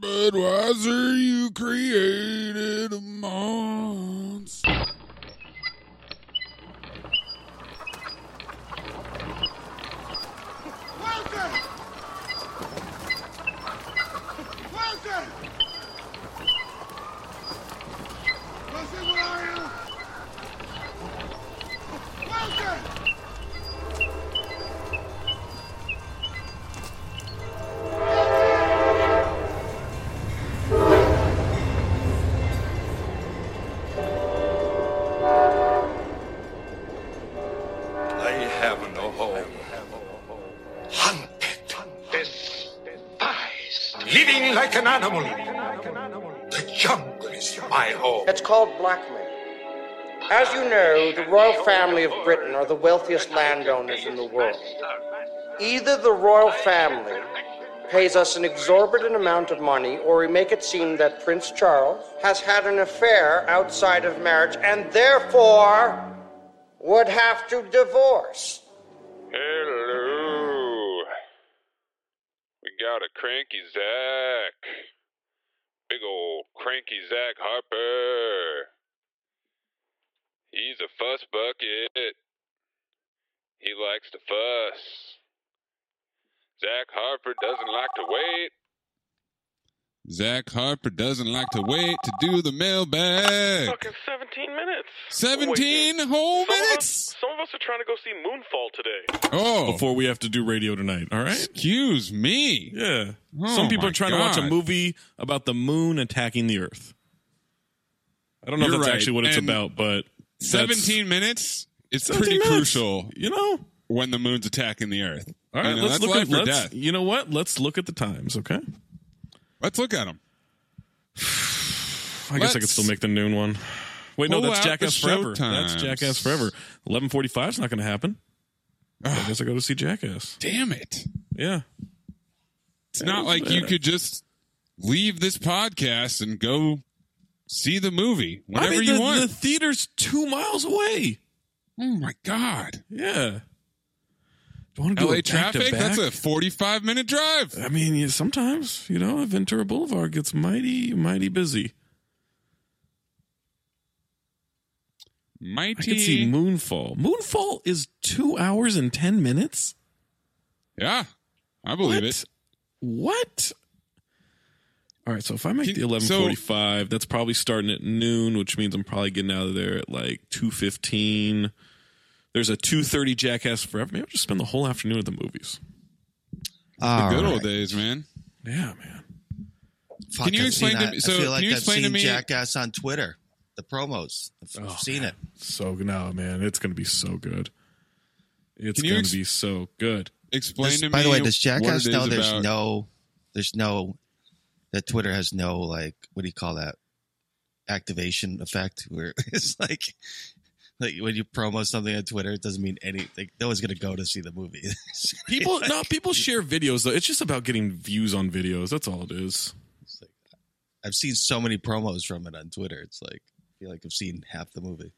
Budweiser, you created a monster. Called blackmail. As you know, the royal family of Britain are the wealthiest landowners in the world. Either the royal family pays us an exorbitant amount of money, or we make it seem that Prince Charles has had an affair outside of marriage and therefore would have to divorce. Hello. We got a cranky Zach. Big old cranky Zach Harper. He's a fuss bucket. He likes to fuss. Zach Harper doesn't like to wait. Zach Harper doesn't like to wait to do the mailbag. Fucking 17 minutes. 17 Wait, whole some minutes? Of us, some of us are trying to go see Moonfall today. Oh, Before we have to do radio tonight, all right? excuse me. Yeah. Oh Some people my are trying to watch a movie about the moon attacking the Earth. I don't know You're if that's right. actually what it's And about, but 17 minutes? It's 17 pretty minutes. crucial You know? when the moon's attacking the Earth. All right, You know, let's look at let's, death. You know what? Let's look at the times, okay? Let's look at them. I guess I could still make the noon one. Wait, no, that's Jackass Forever. showtimes. That's Jackass Forever. Eleven forty-five is not going to happen. I guess I go to see Jackass. Damn it. Yeah, It's not like you could just leave this podcast and go see the movie whenever I mean, you the, want. The theater's two miles away. oh my God. Yeah. Do you want to do LA a traffic? That's a 45 minute drive. I mean, yeah, sometimes you know Ventura Boulevard gets mighty, mighty busy. Mighty. I could see Moonfall. Moonfall is two hours and ten minutes. yeah, I believe What? it. What? All right, so if I make Can- the eleven forty-five, that's probably starting at noon, which means I'm probably getting out of there at like two fifteen. There's a two thirty Jackass Forever. Maybe I'll just spend the whole afternoon at the movies. The good old days, man. Yeah, man. Fuck, Can you I've explain seen to that. me- so I feel can like you I've explain to seen me- Jackass on Twitter. The promos. I've Oh, seen it. So no, man, it's gonna be so good. It's Can you gonna ex- be so good. Explain Does- to me. by the way, does what Jackass it know there's about- no, there's no, that Twitter has no like, what do you call that? Activation effect where it's like, like when you promo something on Twitter, it doesn't mean anything. No one's gonna go to see the movie. People, no, people share videos though. It's just about getting views on videos. That's all it is. It's like, I've seen so many promos from it on Twitter. It's like, I feel like I've seen half the movie.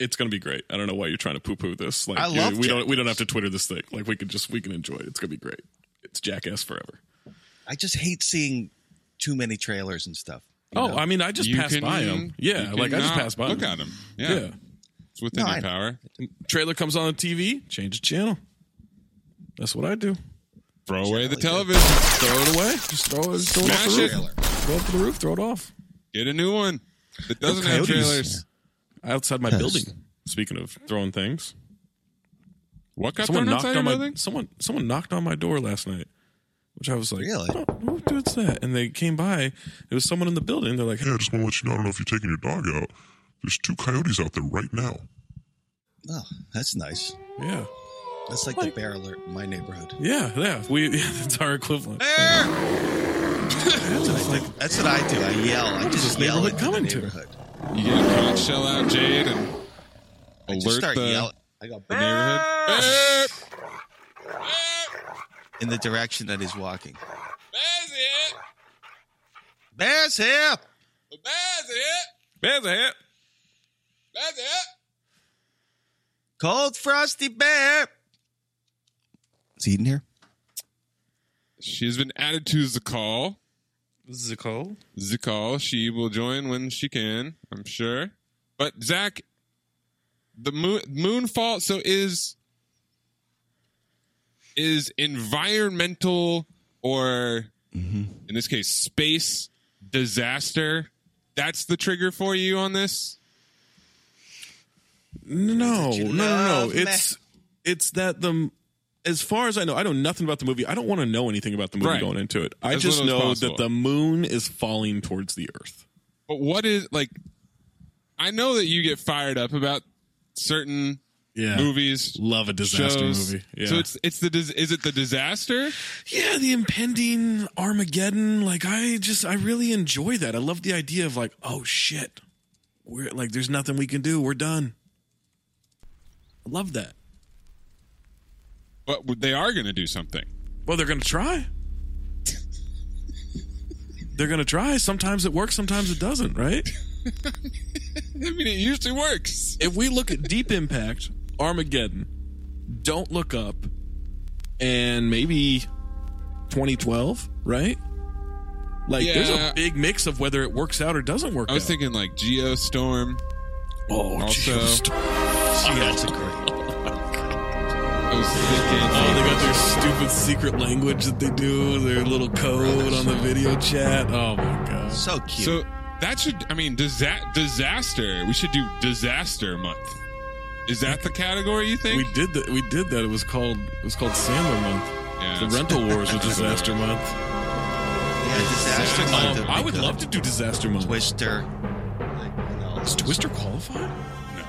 It's gonna be great. I don't know why you're trying to poo-poo this. Like, I love we don't we don't have to Twitter this thing. Like, we can just we can enjoy it. It's gonna be great. It's Jackass forever. I just hate seeing too many trailers and stuff. Oh, know? I mean, I just You passed can- by them. Yeah, like I just cannot passed by. Look them. at them. Yeah. Yeah. It's within No, your I- power. Trailer comes on the TV, change the channel. That's what I do. Throw away the Generally television. Throw it away. Just throw it. Just throw it off the it. roof. Go up to the roof. Throw it off. Get a new one that doesn't have coyotes. trailers. Outside my Yes. building. Speaking of throwing things, What got someone thrown knocked outside on your my building? someone someone knocked on my door last night, which I was like, Really? "Oh, who what's that?" And they came by. It was someone in the building. They're like, Hey, I just want to let you know. I don't know if you're taking your dog out. There's two coyotes out there right now. Oh, that's nice. "Yeah, That's like, the bear alert in my neighborhood. yeah, yeah." We yeah, that's our equivalent. Bear! that's, what I, that's what I do. I yell. I just this yell neighborhood into coming the to? neighborhood. You get a conch shell out, Jade, and I just alert start the, yelling. I go the neighborhood. Bear! In the direction that he's walking. Bear's here! Bear's here. The bear's here! There's a hat. Bear's here! Cold frosty bear. Is he eating here? She has been added to the call. This is a call. The call. She will join when she can, I'm sure. But Zach, the moon moonfall. So is is environmental or mm-hmm. in this case space disaster. That's the trigger for you on this. No, no, no, no, no. love me? It's it's that the as far as I know, I know nothing about the movie. I don't want to know anything about the movie Right. going into it. I As just know possible. that the moon is falling towards the earth. But what is like? I know that you get fired up about certain Yeah. movies, Love a disaster shows. movie. Yeah. So it's it's the is it the disaster? yeah, the impending Armageddon. Like I just I really enjoy that. I love the idea of like, oh shit. We're like there's nothing we can do. We're done. I love that. But they are going to do something. Well, they're going to try. they're going to try. Sometimes it works, sometimes it doesn't, right? I mean, it usually works. if we look at Deep Impact, Armageddon, Don't Look Up, and maybe 2012, right? Like, there's a big mix of whether it works out or doesn't work I was out. thinking like Geostorm. oh, also- just- Gee, that's a great. Oh, I was thinking. Oh, they got their stupid secret language that they do, their little code on the video chat. Oh my god. So cute. so that should. I mean, disa- disaster. We should do disaster month. Is that the category you think? We did that. We did that. It was called. It was called Sandler Month. Yeah, the Rental Wars was Disaster Month. yeah, disaster month. Um, I would love to do Disaster Month. Twister. Like, you know, Does Twister qualify? no.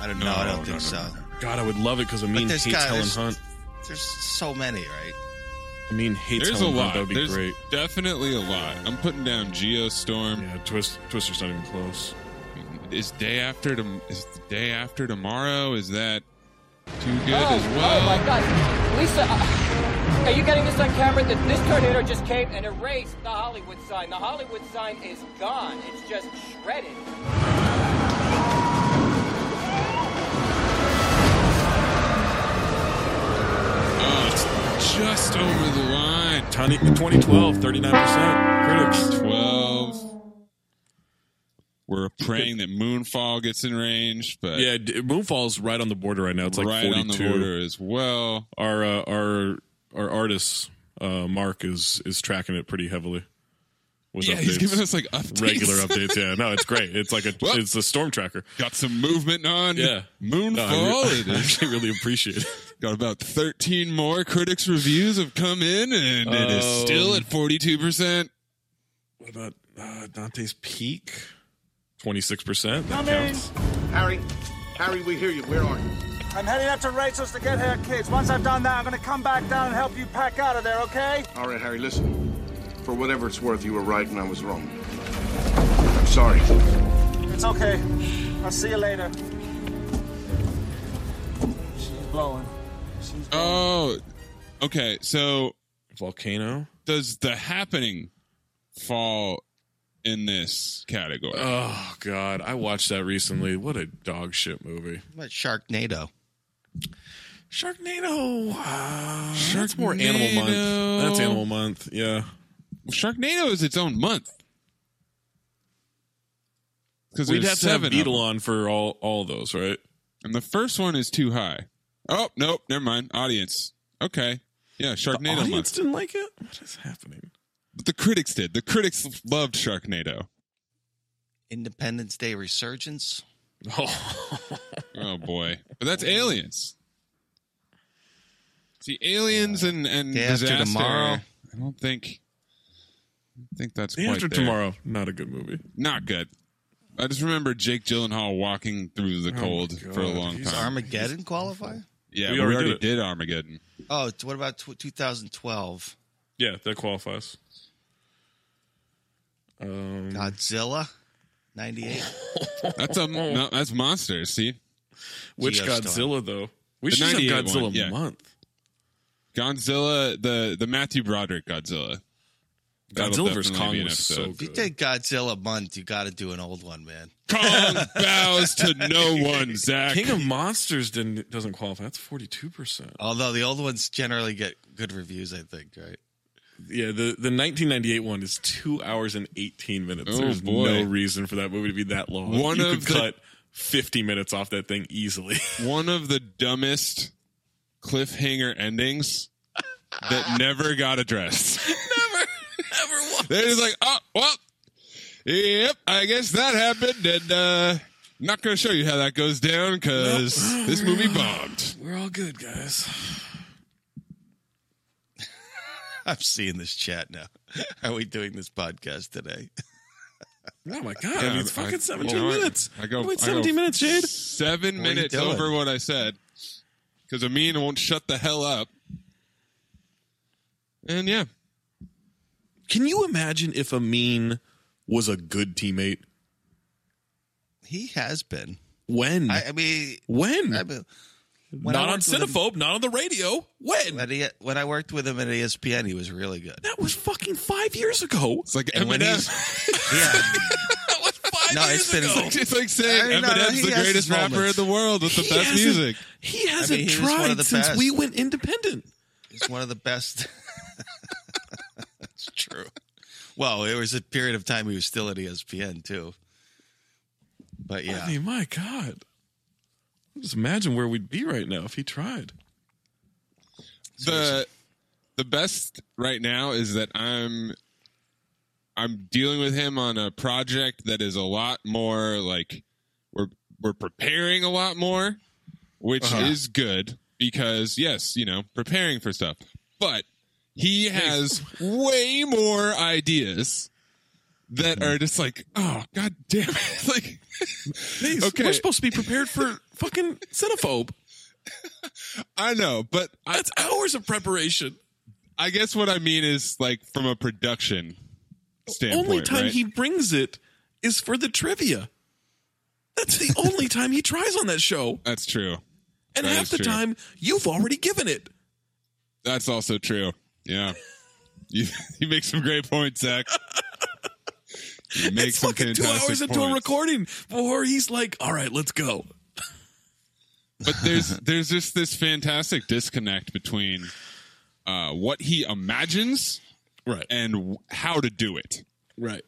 I don't know. No, I don't no, think no, so. God, I would love it because Amin there's hates got- Helen there's- Hunt. There's so many, right? Amin hates There's a Helen Hunt. lot. That would be There's great. definitely a lot. I'm putting down Geostorm. Yeah, Twist, Twister's not even close. Is day after tom- is the day after tomorrow? Is that too good oh, as well? Oh my God, Lisa, uh, are you getting this on camera? That this tornado just came and erased the Hollywood sign. The Hollywood sign is gone. It's just shredded. Oh, it's just over the line. Tony, 2012, 39% critics. 12. We're praying that Moonfall gets in range, but Yeah, D- Moonfall's right on the border right now. It's like right 42. on the border as well. Our uh, our our artist uh, Mark is is tracking it pretty heavily. With Yeah, he's giving us like updates. regular updates. Yeah, no, it's great. It's like a Well- it's a storm tracker. Got some movement on Yeah, Moonfall. No, I, re- I actually really appreciate it. Got about 13 more critics' reviews have come in, and it is still Um, at 42%. What about uh, Dante's Peak? Twenty six percent. That Come in. Harry, Harry, we hear you. Where are you? I'm heading up to Rachel's to get her kids. Once I've done that, I'm gonna come back down and help you pack out of there, okay? All right, Harry, listen. For whatever it's worth, you were right and I was wrong. I'm sorry. It's okay. I'll see you later. She's blowing. She's Oh, okay. So Volcano. does the happening fall in this category? Oh God, I watched that recently. What a dog shit movie. What Sharknado? Sharknado. Uh, That's more Animal Month. That's Animal Month. Yeah. Sharknado is its own month. Because We'd there's have to have seven of Beetle on for all all those, right? And the first one is too high. Oh, nope, never mind. Audience. Okay. Yeah, Sharknado audience month. didn't like it. What is happening? But the critics did. The critics loved Sharknado. Independence Day Resurgence. Oh, Oh boy, but that's aliens. See, aliens and and Day After disaster. Tomorrow. I don't think. I think that's Day quite After there. Tomorrow, not a good movie. Not good. I just remember Jake Gyllenhaal walking through the Oh cold my for a long he's time. Armageddon qualify? yeah, We we already already, did did. Armageddon. Oh, what about tw 2012? Yeah, that qualifies. Um, Godzilla, 98. That's a no, that's monsters. See, which Geostorm. Godzilla though? We The should have 98 Godzilla one, yeah. month. Godzilla, the the Matthew Broderick Godzilla. That'll Godzilla vs definitely Kong be an was so episode. If you good. take Godzilla month, you got to do an old one, man. Kong bows to no one, Zach. King of Monsters didn't doesn't qualify. That's forty two percent. Although the old ones generally get good reviews, I think, right? Yeah, the the 1998 one is two hours and 18 minutes. Oh, There's boy. no reason for that movie to be that long. One you of could the- cut 50 minutes off that thing easily. One of the dumbest cliffhanger endings that never got addressed. never, ever once. They're just like, oh, well, yep, I guess that happened, and uh, not going to show you how that goes down because this movie bombed. We're all good, guys. I'm seeing this chat now. Are we doing this podcast today? Oh my god! Yeah, I mean, it's I- fucking 17 you know what? minutes. I go, Wait, I go 17 minutes, Jade. Seven What minutes over what I said because Amin won't shut the hell up. And yeah, Can you imagine if Amin was a good teammate? He has been. When? I, I mean, when? I mean, when not on worked Cinephobe, not on the radio. When? when, he, when I worked with him at ESPN, he was really good. That was fucking five years ago. it's like And when Eminem. Yeah. That was five No, years it's been- ago. It's like saying I mean, no, no, Eminem's the greatest his rapper in the world with the best music. He hasn't he was one of tried the since best. we went independent. He's one of the best. That's true. Well, there was a period of time he was still at ESPN too. But yeah, I mean, my God. Just imagine where we'd be right now if he tried. the the best right now is that I'm I'm dealing with him on a project that is a lot more like we're we're preparing a lot more, which Uh-huh. is good because yes, you know, preparing for stuff. But he has way more ideas that are just like, oh god damn it. like Hey, Okay. We're supposed to be prepared for fucking Cinephobe. I know, but I, That's hours of preparation. I guess what I mean is like from a production standpoint. only time right? he brings it is for the trivia. That's the only time he tries on that show. That's true. And That half the true. time, you've already given it. That's also true. Yeah. You, you make some great points, Zach. You make it's fucking two hours into a recording before he's like, all right, let's go. But there's there's just this fantastic disconnect between uh, what he imagines Right. and w- how to do it. Right.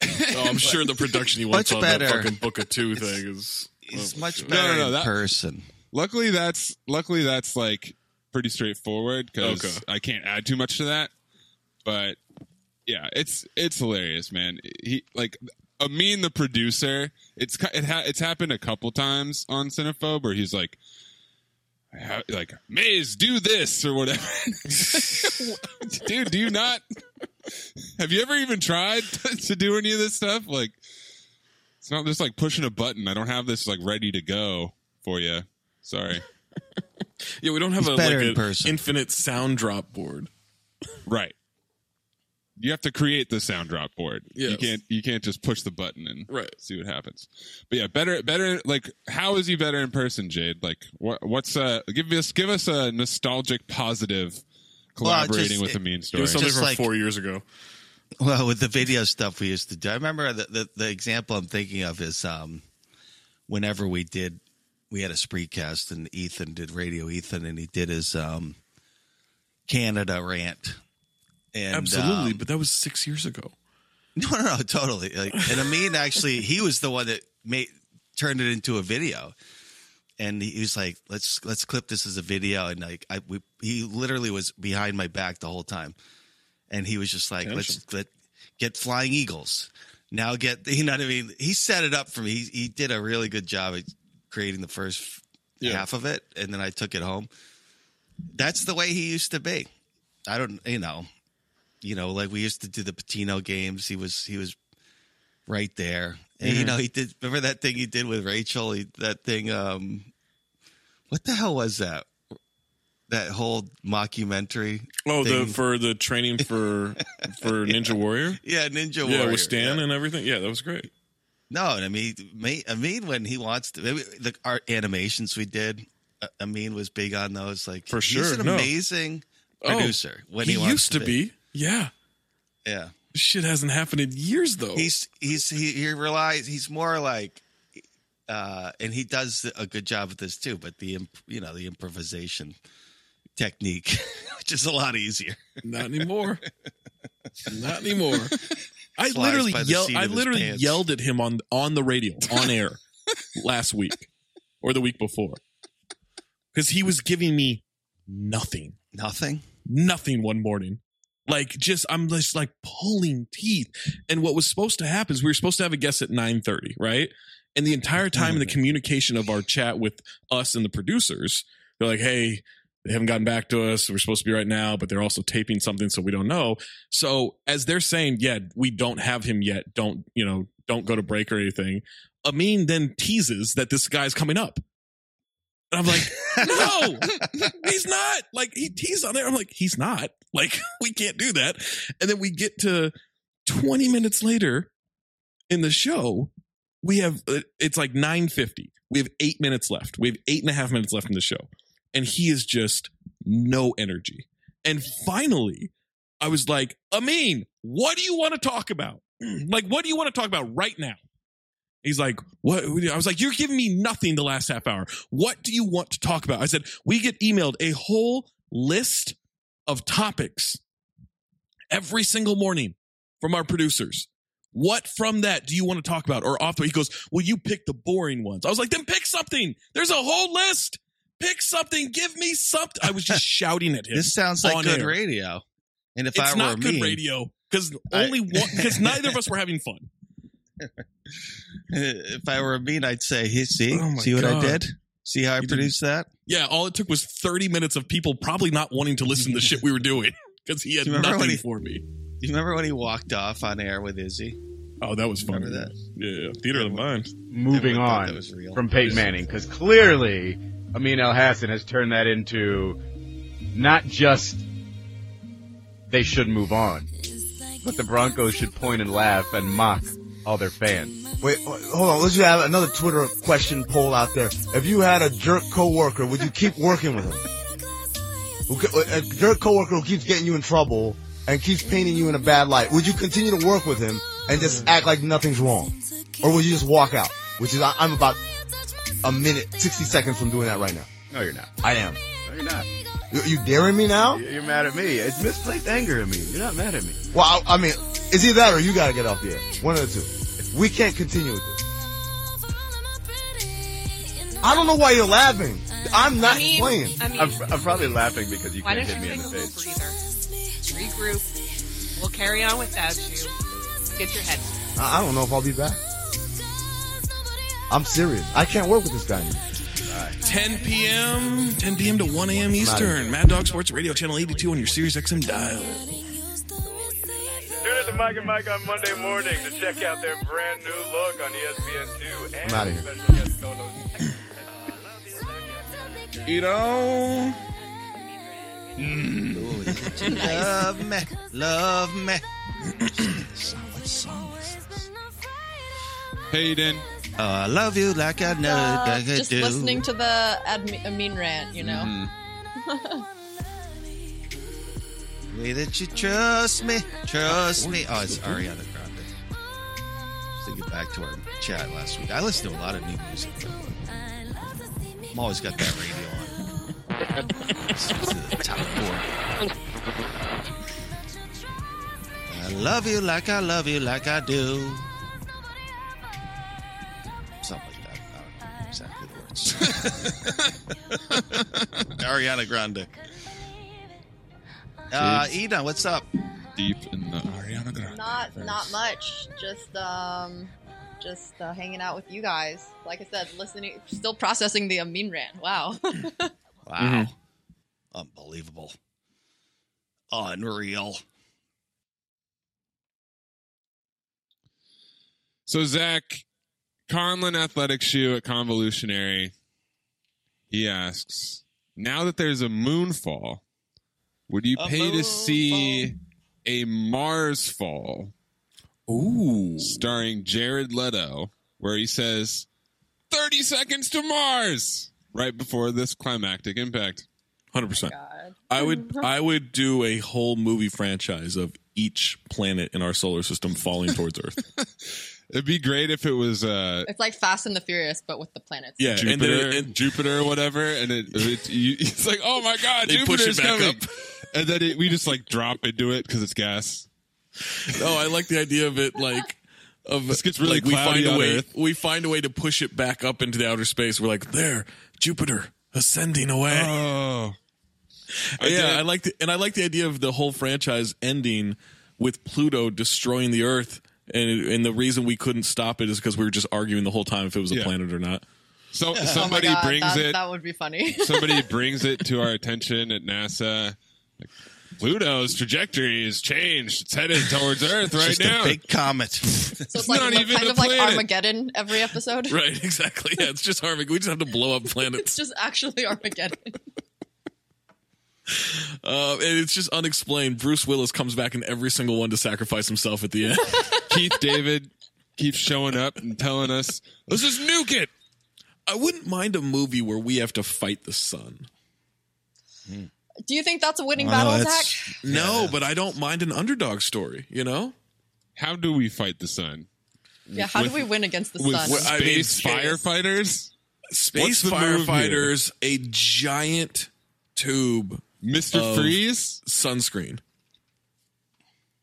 Oh, I'm sure the production he wants Much on that better. fucking Book of Two thing is. he's oh, much shit. No, better no, no, in that- person. Luckily, that's luckily that's like pretty straightforward because Okay. I can't add too much to that. But yeah, it's it's hilarious, man. He like Uh, Amin, the producer. It's it ha- it's happened a couple times on Cinephobe where he's like, "How- like Maze, do this or whatever. Dude, do you not? Have you ever even tried to do any of this stuff? Like, it's not just like pushing a button. I don't have this like ready to go for you. Sorry. Yeah, we don't have He's a like in an infinite sound drop board. Right. You have to create the sound drop board. You can't you can't just push the button and Right. see what happens. But yeah, better better like how is he better in person, Jade? Like what what's uh give us give us a nostalgic positive collaborating just- with the it- mean It story. was something Just from like- four years ago. Well, with the video stuff we used to do, I remember the, the, the example I'm thinking of is um, whenever we did, we had a spreecast and Ethan did Radio Ethan and he did his um, Canada rant. And, Absolutely, um, but that was six years ago. no, no, no, totally. Like, and Amin actually, he was the one that made turned it into a video. and he was like, "Let's let's clip this as a video." And like, I we, he literally was behind my back the whole time, and he was just like, "Let's let get flying eagles." Now get you know what I mean. He set it up for me. He, he did a really good job at creating the first Yeah. half of it, and then I took it home. That's the way he used to be. I don't, you know, you know, like we used to do the Patino games. He was he was right there. And, you Mhm. know, he did. Remember that thing he did with Rachel? He, that thing. Um, what the hell was that? That whole mockumentary. Oh, the for the training for for Ninja Warrior. yeah, Ninja Warrior. Yeah, Warrior. with Stan and everything. Yeah, that was great. No, and I mean, I mean, when he wants to, maybe the art animations we did. uh, Amin was big on those. Like For he's sure, an no. amazing Oh, producer. when he, he used to be. Yeah. Yeah. Shit hasn't happened in years though. He's he's he, he relies. He's more like, uh, and he does a good job with this too. But the imp- you know the improvisation technique, which is a lot easier. Not anymore. Not anymore. I literally yelled. I literally yelled at him on on the radio on air last week or the week before because he was giving me nothing, Nothing. nothing one morning. Like just I'm just like pulling teeth. And what was supposed to happen is we were supposed to have a guest at 9:30, right? And the entire time in the mm-hmm. communication of our chat with us and the producers, they're like, "Hey, they haven't gotten back to us. We're supposed to be right now, but they're also taping something, so we don't know." So as they're saying, "Yeah, we don't have him yet. Don't you know? Don't go to break or anything." Amin then teases that this guy's coming up. And I'm like, no, he's not. Like he teased on there. I'm like, he's not. Like we can't do that. And then we get to 20 minutes later in the show. We have uh, it's like 9:50. We have eight minutes left. We have eight and a half minutes left in the show, and he is just no energy. And finally, I was like, Amin, what do you want to talk about? like, what do you want to talk about right now? He's like, what? I was like, you're giving me nothing the last half hour. What do you want to talk about? I said, we get emailed a whole list of topics every single morning from our producers. What from that do you want to talk about? Or off the, he goes, well, you pick the boring ones. I was like, then pick something. There's a whole list. Pick something. Give me something. I was just shouting at him. This sounds like good air. radio. And if it's I were not good me, radio because I- only one, because neither of us were having fun. if I were mean, I'd say, "Hey, see, Oh see what I did? See how I You produced that?" Yeah, all it took was 30 minutes of people probably not wanting to listen to the shit we were doing because he had Do you remember nothing he- for me. Do you remember when he walked off on air with Izzy? Oh, that was fun. Remember that? Yeah, yeah. Theater of the Mind. Moving on that was real. from Peyton Manning, because clearly Amin Elhassan has turned that into not just they should move on, but the Broncos should point and laugh and mock all their fans. Wait, hold on. Let's just have another Twitter question poll out there. If you had a jerk coworker, would you keep working with him? A jerk coworker who keeps getting you in trouble and keeps painting you in a bad light. Would you continue to work with him and just act like nothing's wrong, or would you just walk out? Which is I'm about a minute, sixty seconds from doing that right now. No, you're not. I am. No, you're not. You, you daring me now? You're mad at me. It's misplaced anger at me. You're not mad at me. Well, I, I mean, it's either that or you gotta get off the air. One of the two. We can't continue with this. I don't know why you're laughing. I'm not I mean- playing. I mean- I'm, I'm probably laughing because you can't hit you me in the face. Regroup. We'll carry on without you. Get your head. I I don't know if I'll be back. I'm serious. I can't work with this guy anymore. 10 p.m. 10 p.m. to 1 a.m. Eastern. Mad Dog Sports Radio, channel 82 on your Sirius XM dial. Tune in to Mike and Mike on Monday morning to check out their brand new look on E ESPN2 and I'm out of here. special guest co-host. You know, Love me, love me. what song is this? Hayden. Oh, I love you like I know Uh, like I just do. listening to the admi- Amin rant, you know. Mm-hmm. Way that you trust me, trust me. Oh, it's Ariana Grande. Thinking back to our chat last week. I listen to a lot of new music. I'm always got that radio on. The top four. I love you like I love you like I do. Something like that. I don't know exactly the words. Ariana Grande. Uh, Kids. Ina, what's up? Deep in the Ariana Grande. Not not much. Just um, just uh, hanging out with you guys. Like I said, listening, still processing the Amin rant. Wow. Wow. Mm-hmm. Unbelievable. Unreal. So Zach, Conlon athletic shoe at Convolutionary. He asks, now that there's a moonfall, would you pay to see a Mars fall? Ooh. Starring Jared Leto, where he says, 30 seconds to Mars! Right before this climactic impact. Hundred percent. I would I would do a whole movie franchise of each planet in our solar system falling towards Earth. It'd be great if it was uh it's like Fast and the Furious, but with the planets. Yeah, and then Jupiter, it- and- Jupiter or whatever, and it, it you, it's like, oh my god, They push Jupiter's it back coming, up. And then it, we just like drop into it because it's gas. oh, I like the idea of it like of This gets really like, we cloudy find a on way Earth. we find a way to push it back up into the outer space. We're like, there, Jupiter ascending away. Oh, I yeah, did- I like the, and I like the idea of the whole franchise ending with Pluto destroying the Earth, and and the reason we couldn't stop it is because we were just arguing the whole time if it was a Yeah. planet or not. So Oh somebody God, brings that, it. That would be funny. somebody brings it to our attention at NASA. Like, Pluto's trajectory has changed. It's headed towards Earth right Just now. a big comet. so it's like not look- even kind a of like. Armageddon every episode. Right, exactly. Yeah, it's just Armageddon. We just have to blow up planets. It's just actually Armageddon. Uh, and it's just unexplained. Bruce Willis comes back in every single one to sacrifice himself at the end. Keith David keeps showing up and telling us, "Let's just nuke it." I wouldn't mind a movie where we have to fight the sun. Do you think that's a winning Well, battle, it's- Zach? No, but I don't mind an underdog story. You know, How do we fight the sun? Yeah, how With- do we win against the With sun? I mean, space space- firefighters, space What's the move firefighters, a giant tube, Mister of Freeze, sunscreen.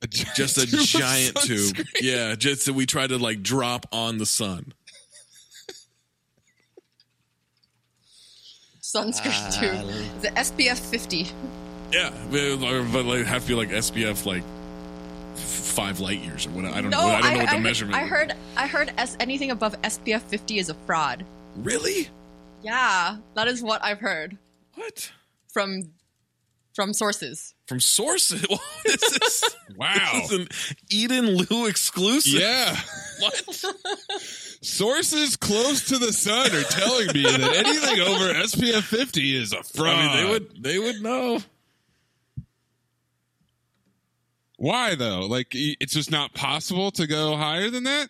A Just a giant tube. Yeah, just that we try to like drop on the sun. Sunscreen ah, too. The SPF 50. Yeah, but uh, but, like have to be like SPF like five light years or whatever. I don't no, know. I don't know what the I, measurement. I heard. I heard S- anything above SPF 50 is a fraud. Really? Yeah, that is what I've heard What? from from sources. From sources? What is this? Wow. This is an Eden Lou exclusive. Yeah. What? Sources close to the sun are telling me that anything over SPF 50 is a fraud. I mean, they would they would know. Why though? Like, it's just not possible to go higher than that.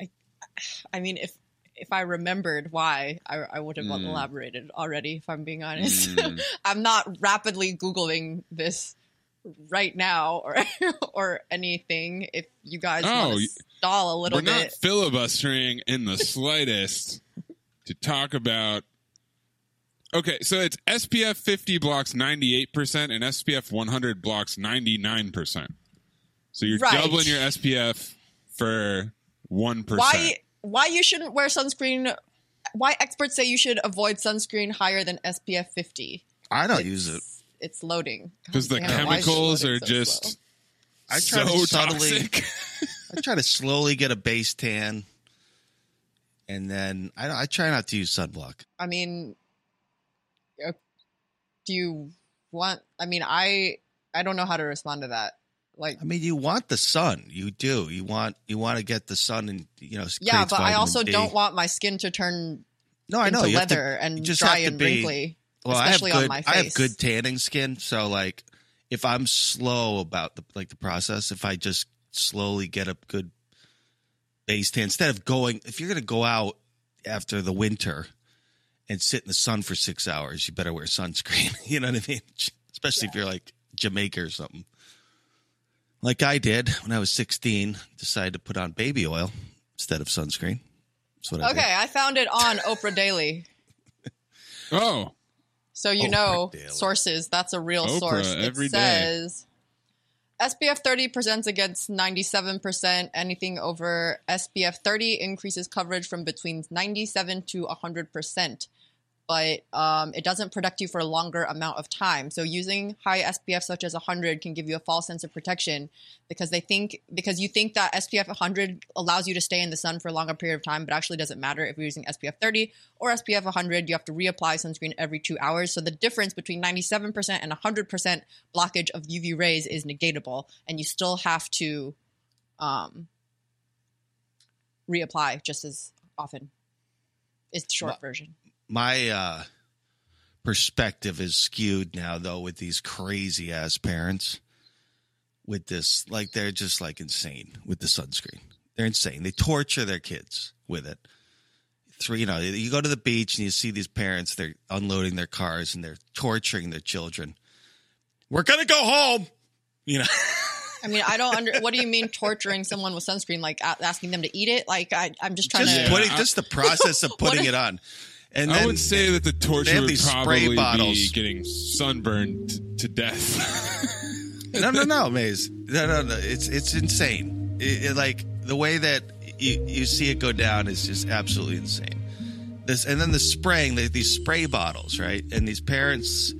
I I mean, if if I remembered why, I, I would have Mm. elaborated already. If I'm being honest, Mm. I'm not rapidly googling this right now or or anything. If you guys Oh, want to stall a little We're not filibustering in the slightest to talk about. Okay, so it's SPF 50 blocks 98% and SPF 100 blocks 99%. So you're Right. doubling your SPF for 1%. why why you shouldn't wear sunscreen? Why experts say you should avoid sunscreen higher than SPF 50? I don't use it. It's loading Because the God damn it, why is it chemicals are so just slow? I try so to subtly. I try to slowly get a base tan, and then I, I try not to use sunblock. I mean, uh, do you want? I mean, I I don't know how to respond to that. Like, I mean, you want the sun. You do. You want you want to get the sun, and you know. yeah, but I also D. don't want my skin to turn No, I know you have to- leather and just dry and be- wrinkly, Well, I have especially good. on my I have good tanning skin, so like if I'm slow about the like the process, if I just slowly get a good base tan instead of going, if you're going to go out after the winter and sit in the sun for six hours, you better wear sunscreen. you know what I mean? Especially if you're like Jamaica or something. Like I did when I was 16, decided to put on baby oil instead of sunscreen. That's what I Okay, did. I found it on Oprah Daily. Oh, So you Oprah know Daily. sources. That's a real Oprah source. every it day. says SPF 30 presents against 97%. Anything over SPF 30 increases coverage from between 97 to 100%. But um, it doesn't protect you for a longer amount of time. So using high SPF such as 100 can give you a false sense of protection because they think because you think that SPF 100 allows you to stay in the sun for a longer period of time, but actually doesn't matter if you're using SPF 30 or SPF 100. You have to reapply sunscreen every two hours. So the difference between 97% and 100% blockage of UV rays is negatable, and you still have to um, reapply just as often. Is the short version. My uh perspective is skewed now though with these crazy ass parents. With this like they're just like insane with the sunscreen. They're insane. They torture their kids with it. Three you know you go to the beach and you see these parents they're unloading their cars and they're torturing their children. We're gonna go home! You know? I mean, I don't under. What do you mean torturing someone with sunscreen? Like asking them to eat it? Like I, I'm just trying just to putting just the process of putting is- it on and I then would say that the torture would probably bottles. be getting sunburned to death. no, no, no, Maze. No, no, no. It's it's insane. It, it, like the way that you, you see it go down is just absolutely insane. This and then the spraying, the, these spray bottles, right? And these parents,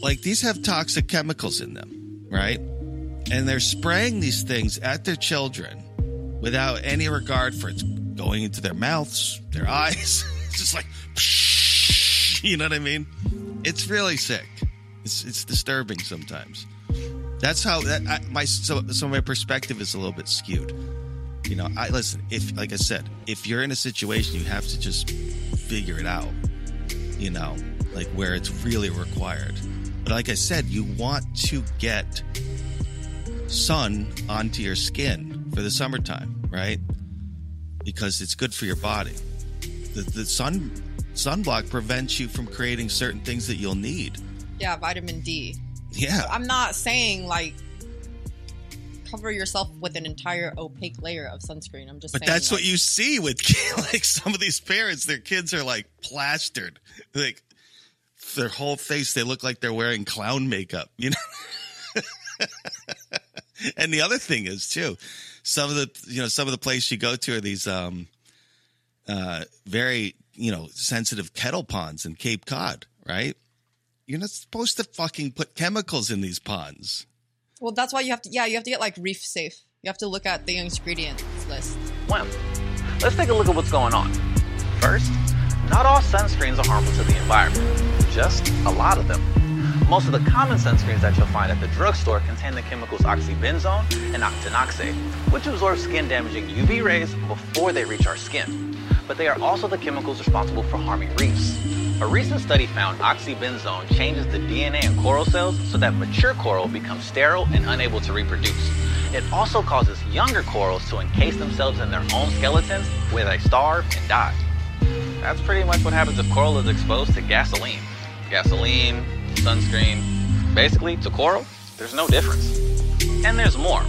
like these have toxic chemicals in them, right? And they're spraying these things at their children without any regard for it's going into their mouths, their eyes. it's just like, you know what I mean? It's really sick. It's it's disturbing sometimes. That's how that I, my so so my perspective is a little bit skewed. You know, I listen. If like I said, if you're in a situation, you have to just figure it out. You know, like where it's really required. But like I said, you want to get sun onto your skin for the summertime, right? Because it's good for your body. The, the sun sunblock prevents you from creating certain things that you'll need. yeah, vitamin D. Yeah. I'm not saying like cover yourself with an entire opaque layer of sunscreen. I'm just But saying that's like, what you see with like some of these parents. Their kids are like plastered, like their whole face. They look like they're wearing clown makeup, you know. and the other thing is too, some of the you know some of the places you go to are these um, uh, very you know sensitive kettle ponds in Cape Cod, right? You're not supposed to fucking put chemicals in these ponds. Well, that's why you have to. Yeah, you have to get like reef safe. You have to look at the ingredients list. Well, let's take a look at what's going on. First, not all sunscreens are harmful to the environment, just a lot of them. Most of the common sunscreens that you'll find at the drugstore contain the chemicals oxybenzone and octinoxate, which absorb skin damaging UV rays before they reach our skin. But they are also the chemicals responsible for harming reefs. A recent study found oxybenzone changes the DNA in coral cells so that mature coral becomes sterile and unable to reproduce. It also causes younger corals to encase themselves in their own skeletons where they starve and die. That's pretty much what happens if coral is exposed to gasoline. Gasoline, sunscreen, basically to coral, there's no difference. And there's more.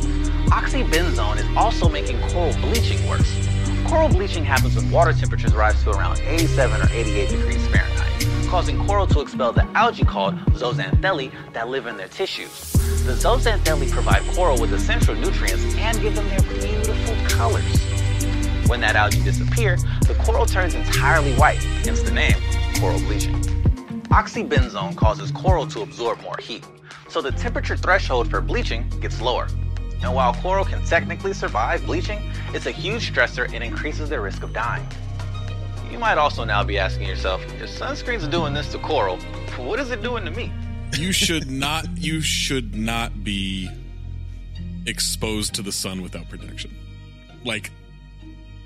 Oxybenzone is also making coral bleaching worse. Coral bleaching happens when water temperatures rise to around 87 or 88 degrees Fahrenheit, causing coral to expel the algae called zooxanthellae that live in their tissues. The zooxanthellae provide coral with essential nutrients and give them their beautiful colors. When that algae disappears, the coral turns entirely white, hence the name coral bleaching. Oxybenzone causes coral to absorb more heat, so the temperature threshold for bleaching gets lower. And while coral can technically survive bleaching, it's a huge stressor and increases their risk of dying. You might also now be asking yourself, if sunscreen's doing this to coral, what is it doing to me? you should not you should not be exposed to the sun without protection like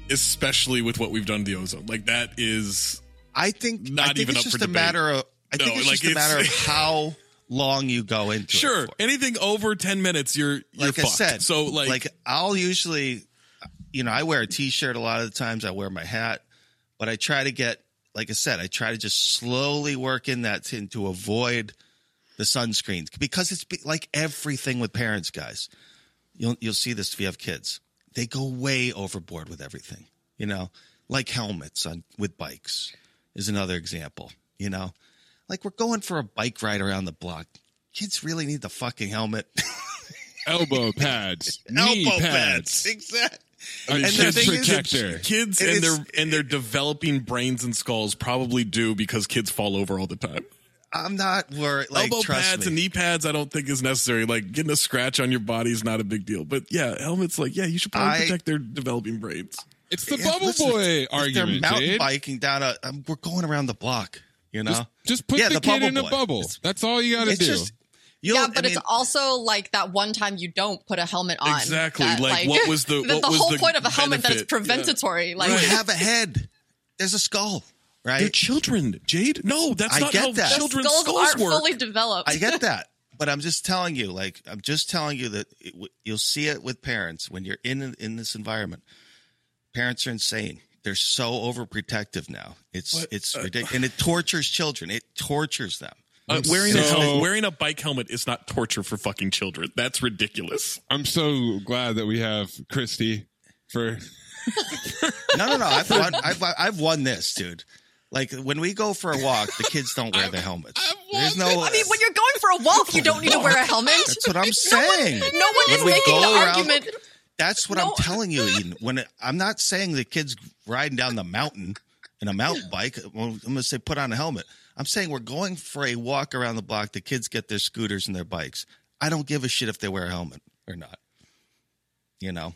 especially with what we've done to the ozone like that is i think not I think even it's up just for a debate. matter of I No, think it's like, just a matter of how long you go into it. sure anything over 10 minutes you're you're like I fucked. said, so like, like I'll usually, you know, I wear a t-shirt a lot of the times. I wear my hat, but I try to get, like I said, I try to just slowly work in that to, to avoid the sunscreens because it's be, like everything with parents, guys. You'll you'll see this if you have kids. They go way overboard with everything. You know, like helmets on with bikes is another example. You know, like we're going for a bike ride around the block. kids really need the fucking helmet. Elbow pads, knee Elbow pads. Exactly. A I mean, chest the thing is, protector. kids It and their and their developing brains and skulls probably do because kids fall over all the time. I'm not worried. Like, Elbow trust pads me. and knee pads, I don't think is necessary. Like getting a scratch on your body is not a big deal. But yeah, helmets, like yeah, you should probably I- protect their developing brains. It's the Yeah, bubble listen, boy if argument, They're mountain Jade. biking down a. Um, we're going around the block. You know, Just, just put Yeah, the, the kid bubble in a boy. bubble. That's all you got to do. just- You'll- yeah, but I it's also like that one time you don't put a helmet on. Exactly, that, like, what was the- that what the was whole the point of a helmet that benefit? it's preventatory. Like you have a head. There's a skull, right? They're children, Jade. No, that's I not get how that. children's skulls, skulls aren't work. fully developed. I get that, but I'm just telling you, like I'm just telling you that it, you'll see it with parents when you're in in this environment. Parents are insane. They're so overprotective now. It's But, it's uh, ridiculous, and it tortures children. It tortures them. Uh, wearing a helmet, wearing a bike helmet is not torture for fucking children. That's ridiculous. I'm so glad that we have Christy for. No, no, no. I've won. I've I've won this, dude. Like when we go for a walk, the kids don't wear their helmets. There's no. I mean, when you're going for a walk, you don't need to wear a helmet. That's what I'm No one- saying. No one, When is we making go the around- argument. That's what I'm telling you, Eden. When it, I'm not saying the kids riding down the mountain in a mountain bike, I'm going to say put on a helmet. I'm saying we're going for a walk around the block. The kids get their scooters and their bikes. I don't give a shit if they wear a helmet or not. You know,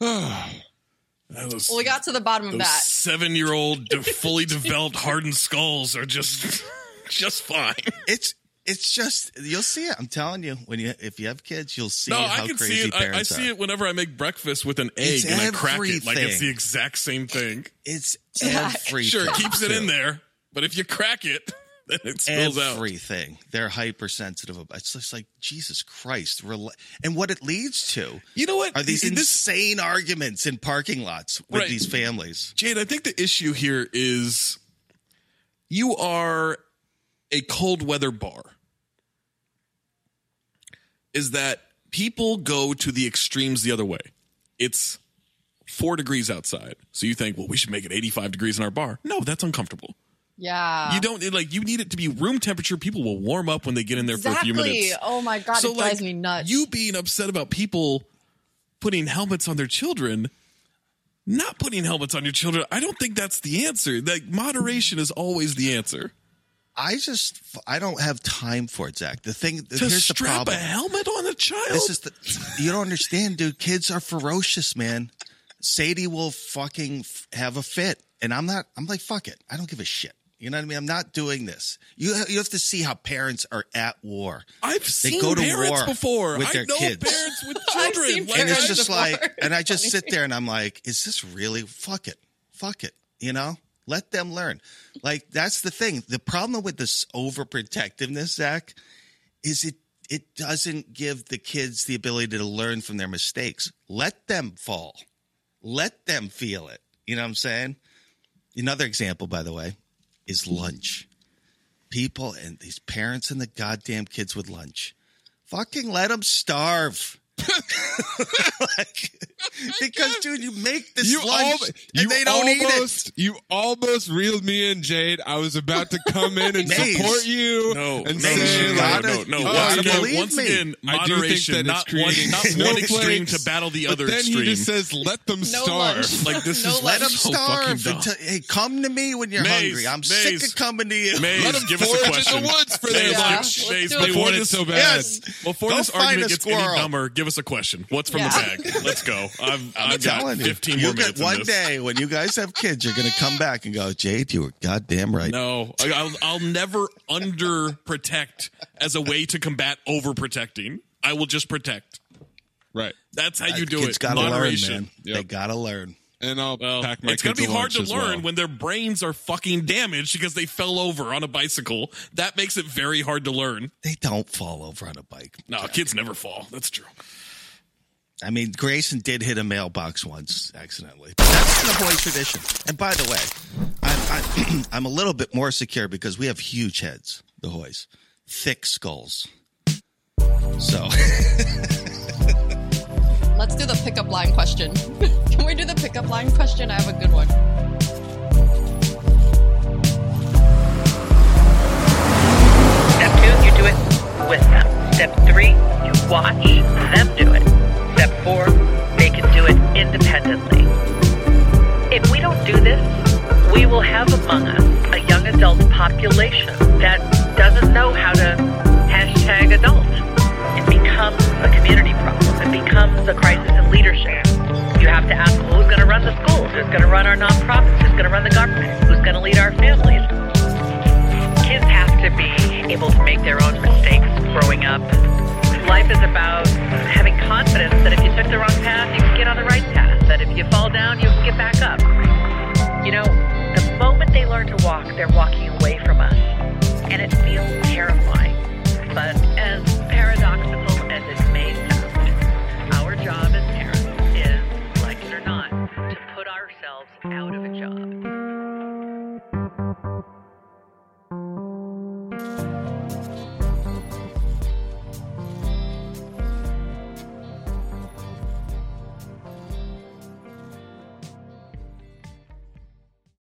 Those, Well, we got to the bottom of that. seven-year-old, de- fully developed, hardened skulls are just, just fine. it's it's just you'll see it. I'm telling you, when you if you have kids, you'll see no, how I can crazy see it. I, I see it whenever I make breakfast with an egg It's and I crack it like it's the exact same thing. It's everything. Sure, it keeps it in there, but if you crack it, then it spills out. everything. They're hypersensitive about. It's just like Jesus Christ. And what it leads to, You know what? are these This- insane arguments in parking lots with Right. these families? Jade, I think the issue here is you are a cold weather bar. Is that people go to the extremes the other way. It's four degrees outside. So you think, well, we should make it 85 degrees in our bar. No, that's uncomfortable. Yeah. you don't like you need it to be room temperature. People will warm up when they get in there for a few minutes. Oh my god, So, it drives like, me nuts. You being upset about people putting helmets on their children, not putting helmets on your children, I don't think that's the answer. Like moderation is always the answer. I just I don't have time for it, Zach. The thing To here's the strap problem. a helmet on a child. This is the you don't understand, dude. Kids are ferocious, man. Sadie will fucking f- have a fit, and I'm not. I'm like, fuck it. I don't give a shit. You know what I mean? I'm not doing this. You ha- you have to see how parents are at war. I've They seen go to parents war before. with I their know kids. parents with I've children. seen and it's just before. like, and I just sit there and I'm like, is this really? Fuck it, fuck it. You know, let them learn. Like that's the thing. The problem with this overprotectiveness, Zach, is it it doesn't give the kids the ability to learn from their mistakes. Let them fall. Let them feel it. You know what I'm saying? Another example, by the way, is lunch. People and these parents and the goddamn kids with lunch. Fucking let them starve. like, because, dude, you make this You, lunch al- and you they don't eat it. almost, You almost reeled me in, Jade. I was about to come in and Maze. support you. No, and no, say, you no, like, gotta- no, no, you no. Uh, gotta Once again, believe once me. again, I do think moderation, that not one, creating not one extreme to battle the but other then extreme. he just says, "Let them No starve." lunch. like this No is Let them so starve. Until, hey, come to me when you're Maze, hungry. I'm sick of coming to you. Maze, Let 'em give us a forage in question. the woods for Maze, their lunch. Maze, Let's do it. before They want it this, so bad. Before this argument gets any dumber, give us a question. What's from Yeah. the bag? Let's go. I've, I'm I've got telling you. 15 you more get minutes in one this. day when you guys have kids, you're going to come back and go, Jade, you were goddamn right. No, I- I'll, I'll never under protect as a way to combat overprotecting. I will just protect. Right. That's how you do kids it. gotta Moderation. learn, man. Yep. They gotta learn. And I'll Well, pack my it's gonna be hard to learn well. when their brains are fucking damaged because they fell over on a bicycle. That makes it very hard to learn. They don't fall over on a bike. No, kids never fall. That's true. I mean, Grayson did hit a mailbox once accidentally. But that's the Hoy tradition. And by the way, I'm, I'm, I'm a little bit more secure because we have huge heads, the Hoys, thick skulls. So, Let's do the pickup line question. Can we do the pickup line question? I have a good one. Step two, you do it with them. Step three, you watch them do it. Step four, they can do it independently. If we don't do this, we will have among us a young adult population that doesn't know how to hashtag adult. It becomes a community problem. It becomes a crisis in leadership. You have to ask who's going to run the schools, who's going to run our nonprofits, who's going to run the government, who's going to lead our families. Kids have to be able to make their own mistakes growing up. Life is about confidence that if you took the wrong path, you can get on the right path, that if you fall down, you can get back up. You know, the moment they learn to walk, they're walking away from us. And it feels terrifying. But as paradoxical as it may sound, our job as parents is, like it or not, to put ourselves out of a job.